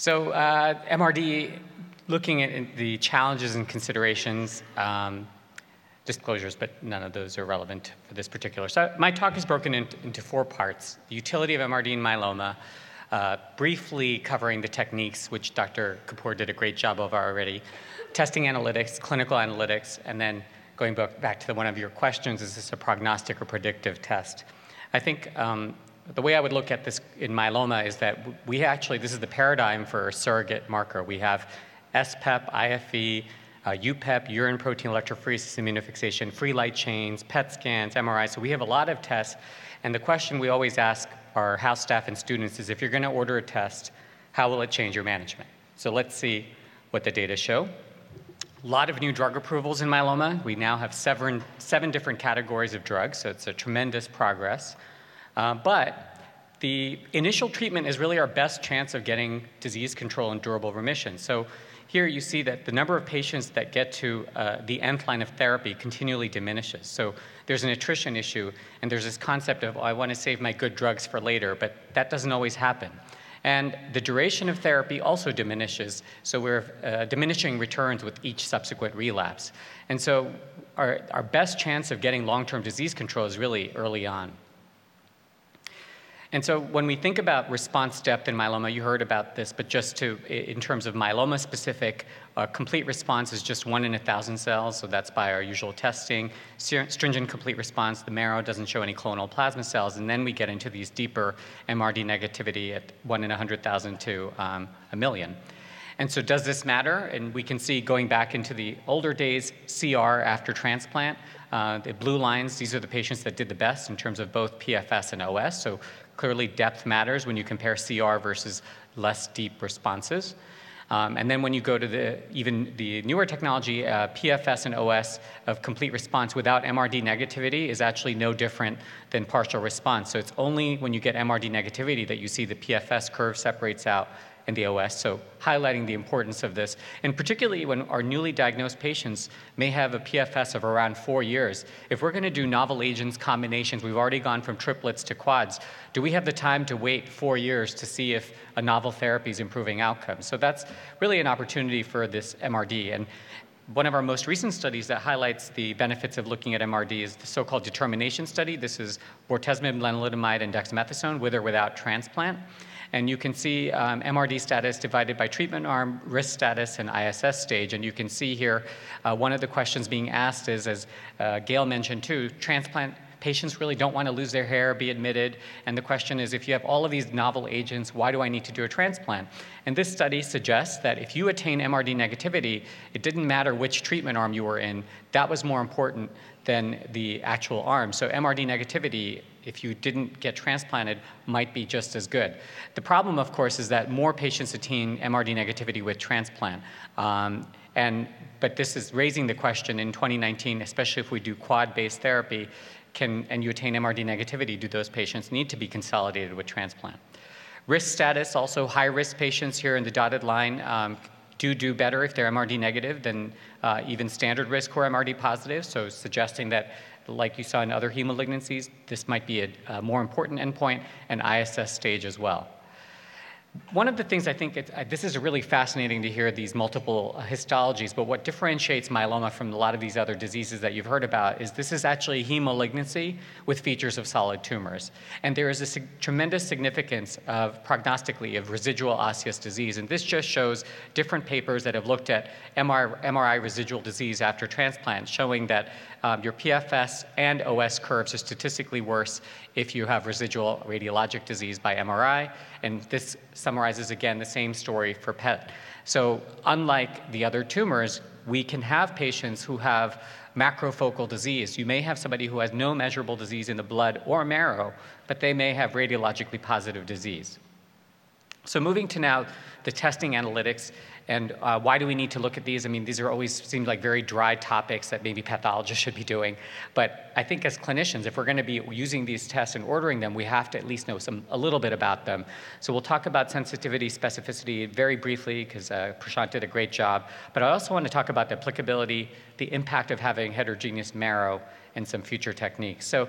So uh, MRD, looking at the challenges and considerations, um, disclosures, but none of those are relevant for this particular. So my talk is broken into, into four parts. The utility of MRD in myeloma, uh, briefly covering the techniques, which Dr. Kapoor did a great job of already, testing analytics, clinical analytics, and then going back to the, one of your questions, is this a prognostic or predictive test? I think um, the way I would look at this in myeloma is that we actually, this is the paradigm for a surrogate marker. We have SPEP, IFE, uh, UPEP, urine protein electrophoresis immunofixation, free light chains, PET scans, MRI. So we have a lot of tests. And the question we always ask our house staff and students is if you're going to order a test, how will it change your management? So let's see what the data show. A lot of new drug approvals in myeloma. We now have seven, seven different categories of drugs, so it's a tremendous progress. Uh, but the initial treatment is really our best chance of getting disease control and durable remission. So here you see that the number of patients that get to uh, the nth line of therapy continually diminishes. So there's an attrition issue, and there's this concept of, oh, I want to save my good drugs for later, but that doesn't always happen. And the duration of therapy also diminishes, so we're uh, diminishing returns with each subsequent relapse. And so our, our best chance of getting long term disease control is really early on. And so when we think about response depth in myeloma, you heard about this, but just to, in terms of myeloma specific, uh, complete response is just one in a thousand cells, so that's by our usual testing. Stringent complete response, the marrow doesn't show any clonal plasma cells, and then we get into these deeper MRD negativity at one in a 100,000 to um, a million. And so, does this matter? And we can see going back into the older days, CR after transplant. Uh, the blue lines, these are the patients that did the best in terms of both PFS and OS. So, Clearly, depth matters when you compare CR versus less deep responses. Um, and then when you go to the even the newer technology, uh, PFS and OS of complete response without MRD negativity is actually no different than partial response. So it's only when you get MRD negativity that you see the PFS curve separates out in the OS, so highlighting the importance of this. And particularly when our newly diagnosed patients may have a PFS of around four years. If we're going to do novel agents combinations, we've already gone from triplets to quads, do we have the time to wait four years to see if a novel therapy is improving outcomes? So that's really an opportunity for this MRD. And one of our most recent studies that highlights the benefits of looking at MRD is the so-called determination study. This is bortezomib, lenalidomide, and dexamethasone with or without transplant. And you can see um, MRD status divided by treatment arm, risk status, and ISS stage. And you can see here uh, one of the questions being asked is, as uh, Gail mentioned too, transplant patients really don't want to lose their hair, be admitted. And the question is if you have all of these novel agents, why do I need to do a transplant? And this study suggests that if you attain MRD negativity, it didn't matter which treatment arm you were in, that was more important than the actual arm. So MRD negativity, if you didn't get transplanted, might be just as good. The problem, of course, is that more patients attain MRD negativity with transplant. Um, and, but this is raising the question in 2019, especially if we do quad-based therapy, can, and you attain MRD negativity, do those patients need to be consolidated with transplant? Risk status, also high risk patients here in the dotted line um, do do better if they're MRD negative than uh, even standard risk or MRD positive, so suggesting that like you saw in other hemalignancies, this might be a, a more important endpoint and ISS stage as well. One of the things I think, uh, this is really fascinating to hear these multiple uh, histologies, but what differentiates myeloma from a lot of these other diseases that you've heard about is this is actually heme malignancy with features of solid tumors. And there is a sig- tremendous significance of prognostically of residual osseous disease. And this just shows different papers that have looked at MR, MRI residual disease after transplant, showing that um, your PFS and OS curves are statistically worse if you have residual radiologic disease by MRI. And this summarizes again the same story for PET. So, unlike the other tumors, we can have patients who have macrofocal disease. You may have somebody who has no measurable disease in the blood or marrow, but they may have radiologically positive disease. So, moving to now the testing analytics, and uh, why do we need to look at these? I mean, these are always seem like very dry topics that maybe pathologists should be doing. But I think as clinicians, if we're going to be using these tests and ordering them, we have to at least know some a little bit about them. So we'll talk about sensitivity, specificity very briefly because uh, Prashant did a great job. But I also want to talk about the applicability, the impact of having heterogeneous marrow, and some future techniques. So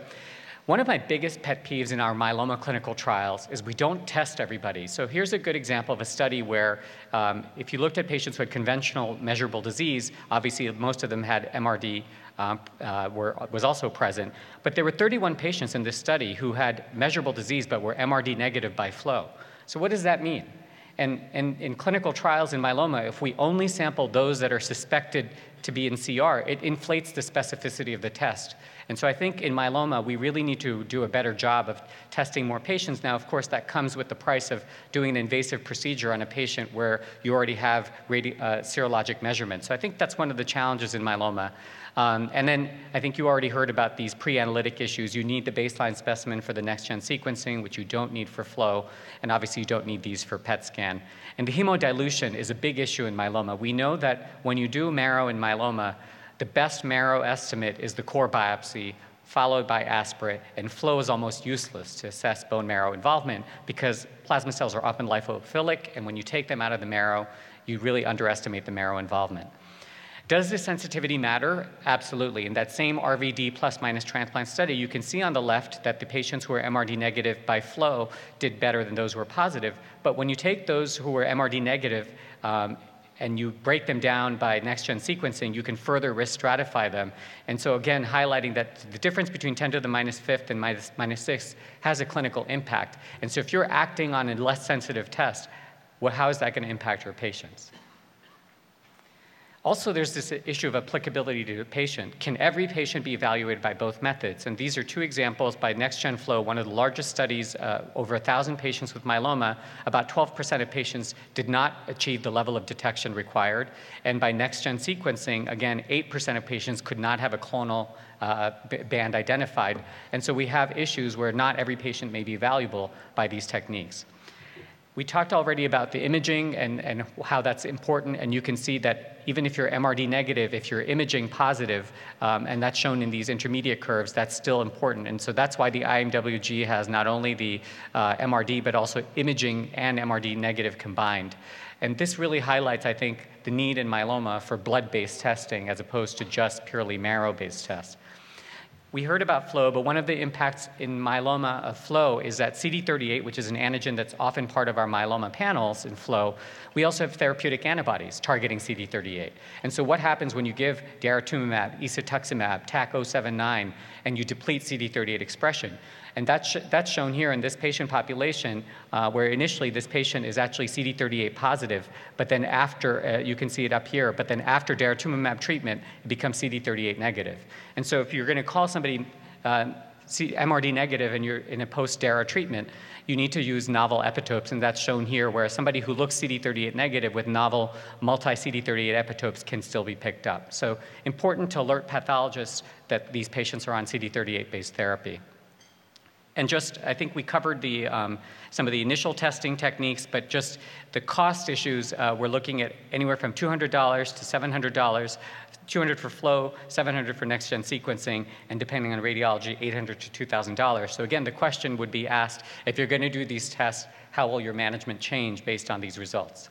One of my biggest pet peeves in our myeloma clinical trials is we don't test everybody. So here's a good example of a study where um, if you looked at patients who had conventional measurable disease, obviously most of them had MRD um, uh, were, was also present, but there were 31 patients in this study who had measurable disease but were MRD negative by flow. So what does that mean? And, and in clinical trials in myeloma, if we only sample those that are suspected to be in CR, it inflates the specificity of the test. And so I think in myeloma, we really need to do a better job of testing more patients. Now, of course, that comes with the price of doing an invasive procedure on a patient where you already have radi- uh, serologic measurements. So I think that's one of the challenges in myeloma. Um, and then I think you already heard about these pre-analytic issues. You need the baseline specimen for the next-gen sequencing, which you don't need for flow, and obviously you don't need these for PET scan. And the hemodilution is a big issue in myeloma. We know that when you do marrow in myeloma, the best marrow estimate is the core biopsy followed by aspirate, and flow is almost useless to assess bone marrow involvement because plasma cells are often lipophilic, and when you take them out of the marrow, you really underestimate the marrow involvement. Does the sensitivity matter? Absolutely. In that same RVD plus minus transplant study, you can see on the left that the patients who were MRD negative by flow did better than those who were positive. But when you take those who were MRD negative um, and you break them down by next gen sequencing, you can further risk stratify them. And so, again, highlighting that the difference between 10 to the minus fifth and minus, minus six has a clinical impact. And so, if you're acting on a less sensitive test, well, how is that going to impact your patients? Also, there's this issue of applicability to the patient. Can every patient be evaluated by both methods? And these are two examples by NextGen Flow, one of the largest studies, uh, over 1,000 patients with myeloma. About 12% of patients did not achieve the level of detection required. And by NextGen sequencing, again, 8% of patients could not have a clonal uh, band identified. And so we have issues where not every patient may be valuable by these techniques. We talked already about the imaging and, and how that's important, and you can see that even if you're MRD negative, if you're imaging positive, um, and that's shown in these intermediate curves, that's still important. And so that's why the IMWG has not only the uh, MRD, but also imaging and MRD negative combined. And this really highlights, I think, the need in myeloma for blood based testing as opposed to just purely marrow based tests. We heard about flow, but one of the impacts in myeloma of flow is that CD38, which is an antigen that's often part of our myeloma panels in flow, we also have therapeutic antibodies targeting CD38. And so what happens when you give daratumumab, isatuximab, TAK-079, and you deplete CD38 expression? And that's, sh- that's shown here in this patient population, uh, where initially this patient is actually CD38 positive, but then after, uh, you can see it up here, but then after daratumumab treatment, it becomes CD38 negative. And so if you're going to call somebody uh, MRD negative and you're in a post-DARA treatment, you need to use novel epitopes, and that's shown here, where somebody who looks CD38 negative with novel multi-CD38 epitopes can still be picked up. So important to alert pathologists that these patients are on CD38-based therapy. And just, I think we covered the, um, some of the initial testing techniques, but just the cost issues, uh, we're looking at anywhere from $200 to $700, 200 for flow, 700 for next-gen sequencing, and depending on radiology, 800 to $2,000. So again, the question would be asked, if you're going to do these tests, how will your management change based on these results?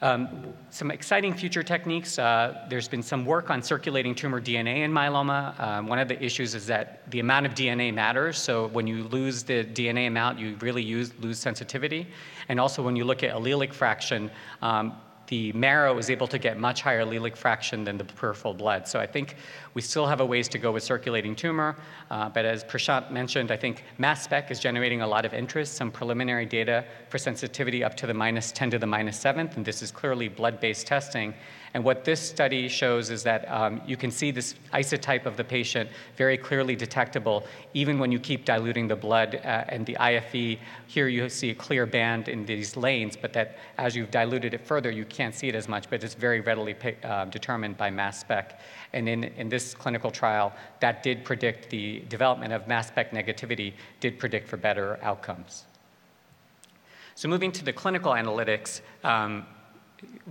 Um, some exciting future techniques. Uh, there's been some work on circulating tumor DNA in myeloma. Um, one of the issues is that the amount of DNA matters. So when you lose the DNA amount, you really use, lose sensitivity. And also when you look at allelic fraction, um, the marrow is able to get much higher allelic fraction than the peripheral blood. So I think we still have a ways to go with circulating tumor. Uh, but as Prashant mentioned, I think mass spec is generating a lot of interest, some preliminary data for sensitivity up to the minus 10 to the minus 7th, and this is clearly blood-based testing. And what this study shows is that um, you can see this isotype of the patient very clearly detectable, even when you keep diluting the blood uh, and the IFE. Here you see a clear band in these lanes, but that as you've diluted it further, you can't see it as much, but it's very readily uh, determined by mass spec. And in, in this clinical trial, that did predict the development of mass spec negativity, did predict for better outcomes. So moving to the clinical analytics, um,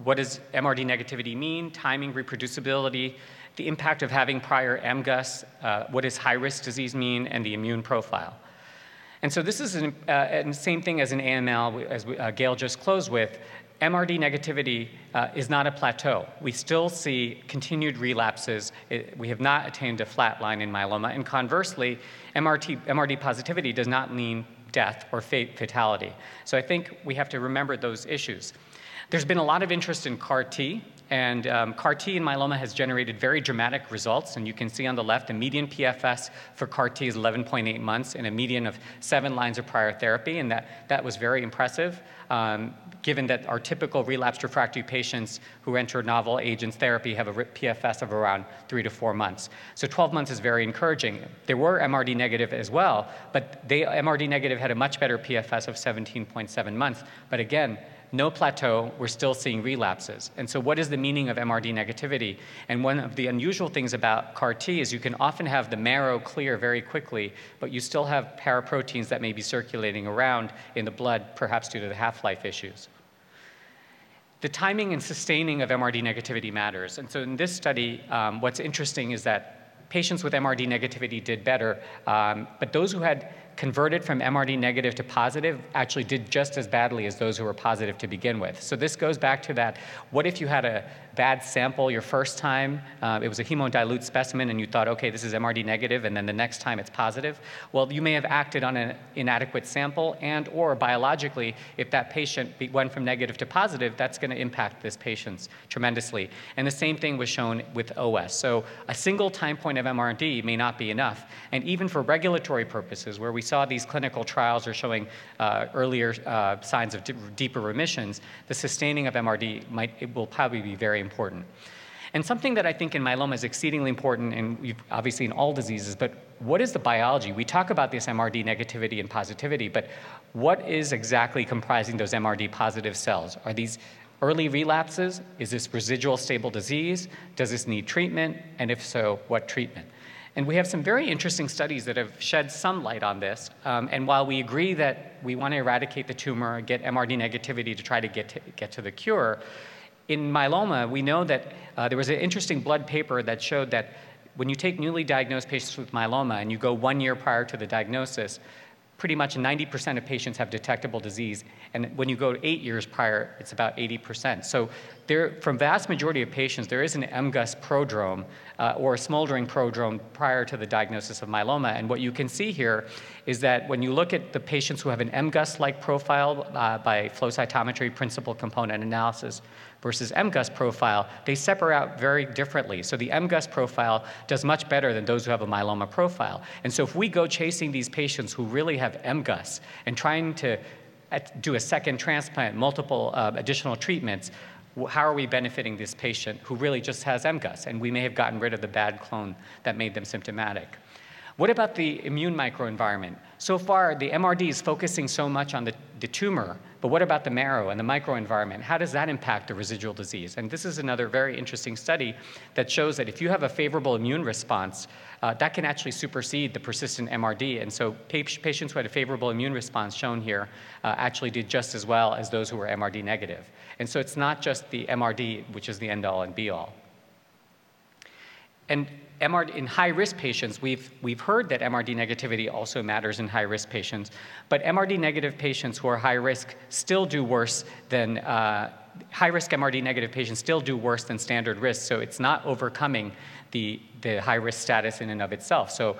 what does MRD negativity mean? Timing, reproducibility, the impact of having prior MGUS, uh, what does high risk disease mean, and the immune profile. And so this is the uh, same thing as an AML, as we, uh, Gail just closed with. MRD negativity uh, is not a plateau. We still see continued relapses. It, we have not attained a flat line in myeloma. And conversely, MRT, MRD positivity does not mean death or fatality. So I think we have to remember those issues. There's been a lot of interest in CAR T, and um, CAR T in myeloma has generated very dramatic results. And you can see on the left, the median PFS for CAR T is 11.8 months and a median of seven lines of prior therapy. And that, that was very impressive, um, given that our typical relapsed refractory patients who enter novel agents therapy have a PFS of around three to four months. So 12 months is very encouraging. There were MRD negative as well, but they, MRD negative had a much better PFS of 17.7 months. But again, no plateau, we're still seeing relapses. And so, what is the meaning of MRD negativity? And one of the unusual things about CAR T is you can often have the marrow clear very quickly, but you still have paraproteins that may be circulating around in the blood, perhaps due to the half life issues. The timing and sustaining of MRD negativity matters. And so, in this study, um, what's interesting is that patients with MRD negativity did better, um, but those who had converted from MRD negative to positive actually did just as badly as those who were positive to begin with. So this goes back to that what if you had a bad sample your first time, uh, it was a hemodilute specimen, and you thought, okay, this is MRD negative, and then the next time it's positive. Well, you may have acted on an inadequate sample, and or biologically, if that patient went from negative to positive, that's going to impact this patient tremendously. And the same thing was shown with OS. So a single time point of MRD may not be enough, and even for regulatory purposes, where we saw these clinical trials are showing uh, earlier uh, signs of deeper remissions, the sustaining of MRD might will probably be very important. And something that I think in myeloma is exceedingly important, and obviously in all diseases, but what is the biology? We talk about this MRD negativity and positivity, but what is exactly comprising those MRD positive cells? Are these early relapses? Is this residual stable disease? Does this need treatment? And if so, what treatment? And we have some very interesting studies that have shed some light on this. Um, and while we agree that we want to eradicate the tumor, get MRD negativity to try to get to, get to the cure, in myeloma, we know that uh, there was an interesting blood paper that showed that when you take newly diagnosed patients with myeloma and you go one year prior to the diagnosis, pretty much 90% of patients have detectable disease. And when you go eight years prior, it's about 80%. So there, from vast majority of patients, there is an MGUS prodrome uh, or a smoldering prodrome prior to the diagnosis of myeloma. And what you can see here is that when you look at the patients who have an MGUS-like profile uh, by flow cytometry principal component analysis, versus MGUS profile, they separate out very differently. So the MGUS profile does much better than those who have a myeloma profile. And so if we go chasing these patients who really have MGUS and trying to do a second transplant, multiple uh, additional treatments, how are we benefiting this patient who really just has MGUS? And we may have gotten rid of the bad clone that made them symptomatic. What about the immune microenvironment? So far, the MRD is focusing so much on the, the tumor, but what about the marrow and the microenvironment? How does that impact the residual disease? And this is another very interesting study that shows that if you have a favorable immune response, uh, that can actually supersede the persistent MRD. And so patients who had a favorable immune response shown here uh, actually did just as well as those who were MRD negative. And so it's not just the MRD, which is the end all and be all. And MRD, in high risk patients, we've, we've heard that MRD negativity also matters in high risk patients, but MRD negative patients who are high risk still do worse than, uh, high risk MRD negative patients still do worse than standard risk, so it's not overcoming the, the high risk status in and of itself. So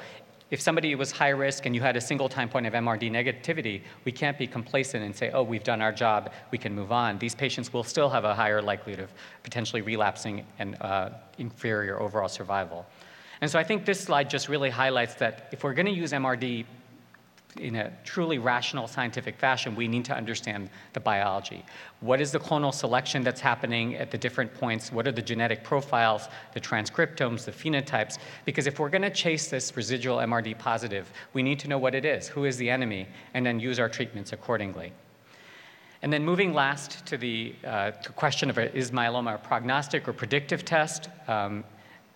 if somebody was high risk and you had a single time point of MRD negativity, we can't be complacent and say, oh, we've done our job, we can move on. These patients will still have a higher likelihood of potentially relapsing and uh, inferior overall survival. And so I think this slide just really highlights that if we're going to use MRD in a truly rational scientific fashion, we need to understand the biology. What is the clonal selection that's happening at the different points? What are the genetic profiles, the transcriptomes, the phenotypes? Because if we're going to chase this residual MRD positive, we need to know what it is, who is the enemy, and then use our treatments accordingly. And then moving last to the uh, question of is myeloma a prognostic or predictive test? Um,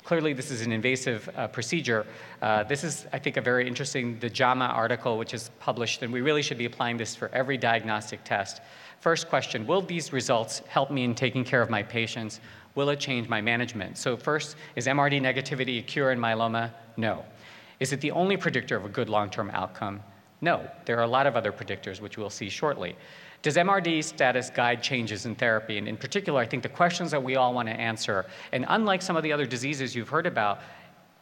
Clearly, this is an invasive uh, procedure. Uh, this is, I think, a very interesting, the JAMA article, which is published, and we really should be applying this for every diagnostic test. First question Will these results help me in taking care of my patients? Will it change my management? So, first, is MRD negativity a cure in myeloma? No. Is it the only predictor of a good long term outcome? No. There are a lot of other predictors, which we'll see shortly. Does MRD status guide changes in therapy? And in particular, I think the questions that we all want to answer, and unlike some of the other diseases you've heard about,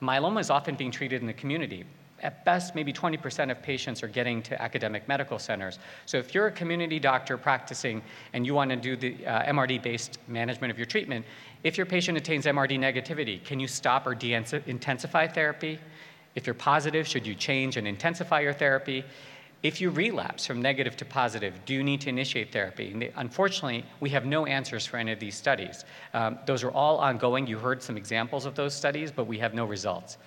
myeloma is often being treated in the community. At best, maybe 20% of patients are getting to academic medical centers. So if you're a community doctor practicing and you want to do the uh, MRD-based management of your treatment, if your patient attains MRD negativity, can you stop or de-intensify therapy? If you're positive, should you change and intensify your therapy? If you relapse from negative to positive, do you need to initiate therapy? And unfortunately, we have no answers for any of these studies. Um, those are all ongoing. You heard some examples of those studies, but we have no results.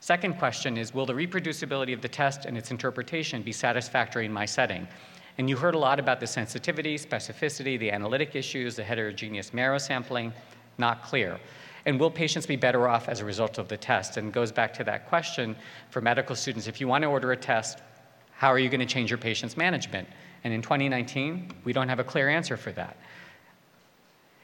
Second question is, will the reproducibility of the test and its interpretation be satisfactory in my setting? And you heard a lot about the sensitivity, specificity, the analytic issues, the heterogeneous marrow sampling, not clear. And will patients be better off as a result of the test? And goes back to that question for medical students. If you want to order a test, how are you going to change your patient's management? And in 2019, we don't have a clear answer for that.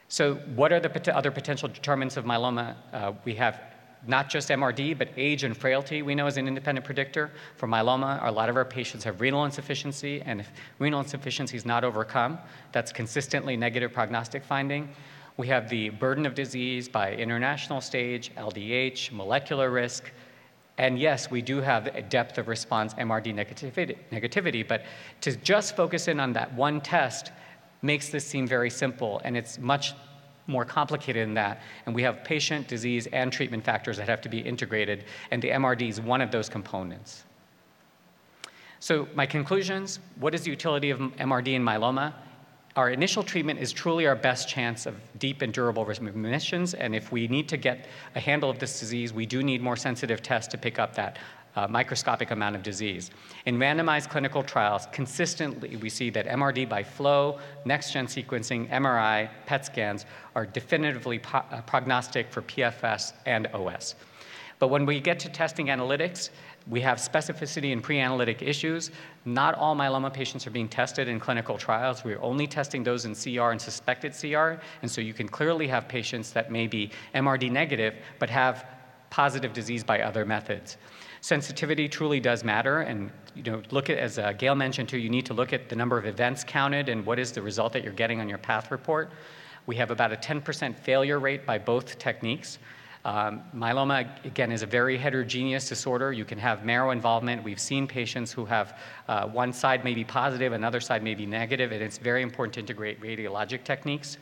So, what are the other potential determinants of myeloma? Uh, we have not just MRD, but age and frailty we know is an independent predictor. For myeloma, a lot of our patients have renal insufficiency, and if renal insufficiency is not overcome, that's consistently negative prognostic finding. We have the burden of disease by international stage, LDH, molecular risk, and yes, we do have a depth of response MRD negativity, negativity, but to just focus in on that one test makes this seem very simple, and it's much more complicated than that. And we have patient, disease, and treatment factors that have to be integrated, and the MRD is one of those components. So, my conclusions what is the utility of MRD in myeloma? Our initial treatment is truly our best chance of deep and durable remissions. And if we need to get a handle of this disease, we do need more sensitive tests to pick up that uh, microscopic amount of disease. In randomized clinical trials, consistently we see that MRD by flow, next gen sequencing, MRI, PET scans are definitively uh, prognostic for PFS and OS. But when we get to testing analytics, we have specificity and pre-analytic issues. Not all myeloma patients are being tested in clinical trials. We're only testing those in CR and suspected CR, and so you can clearly have patients that may be MRD negative but have positive disease by other methods. Sensitivity truly does matter, and you know, look at as uh, Gail mentioned too. You need to look at the number of events counted and what is the result that you're getting on your path report. We have about a 10% failure rate by both techniques. Um, myeloma, again, is a very heterogeneous disorder. You can have marrow involvement. We've seen patients who have uh, one side may be positive, another side may be negative, and it's very important to integrate radiologic techniques.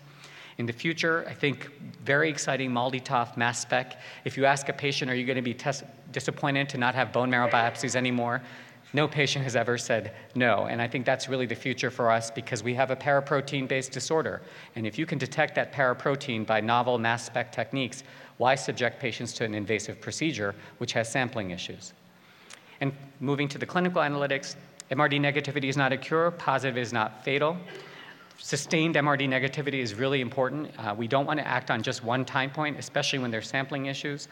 In the future, I think very exciting MALDI-TOF mass spec. If you ask a patient, are you going to be test- disappointed to not have bone marrow biopsies anymore? No patient has ever said no. And I think that's really the future for us because we have a paraprotein based disorder. And if you can detect that paraprotein by novel mass spec techniques, why subject patients to an invasive procedure which has sampling issues? And moving to the clinical analytics, MRD negativity is not a cure, positive is not fatal. Sustained MRD negativity is really important. Uh, we don't want to act on just one time point, especially when there's sampling issues.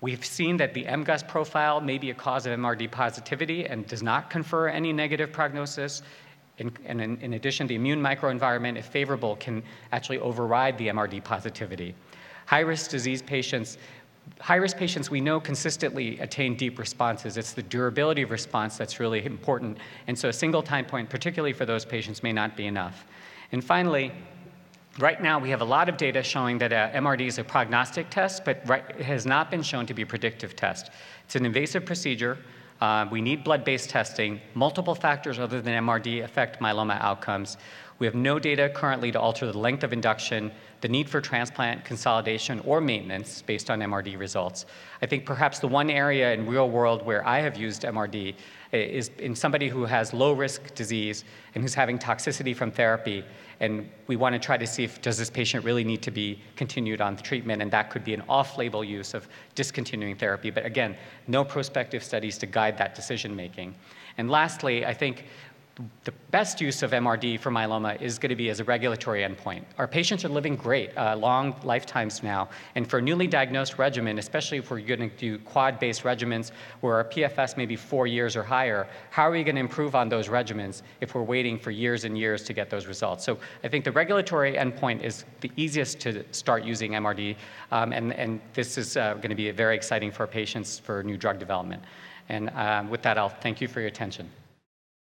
We've seen that the MGUS profile may be a cause of MRD positivity and does not confer any negative prognosis. In, and in, in addition, the immune microenvironment, if favorable, can actually override the MRD positivity. High risk disease patients, high risk patients we know consistently attain deep responses. It's the durability of response that's really important. And so a single time point, particularly for those patients, may not be enough. And finally, right now we have a lot of data showing that uh, MRD is a prognostic test, but right, it has not been shown to be a predictive test. It's an invasive procedure. Uh, we need blood based testing. Multiple factors other than MRD affect myeloma outcomes. We have no data currently to alter the length of induction, the need for transplant, consolidation, or maintenance based on MRD results. I think perhaps the one area in real world where I have used MRD is in somebody who has low risk disease and who's having toxicity from therapy. And we want to try to see if does this patient really need to be continued on treatment, and that could be an off-label use of discontinuing therapy. But again, no prospective studies to guide that decision making. And lastly, I think the best use of MRD for myeloma is going to be as a regulatory endpoint. Our patients are living great, uh, long lifetimes now, and for a newly diagnosed regimen, especially if we're going to do quad-based regimens where our PFS may be four years or higher, how are we going to improve on those regimens if we're waiting for years and years to get those results? So I think the regulatory endpoint is the easiest to start using MRD, um, and, and this is uh, going to be very exciting for patients for new drug development. And uh, with that, I'll thank you for your attention.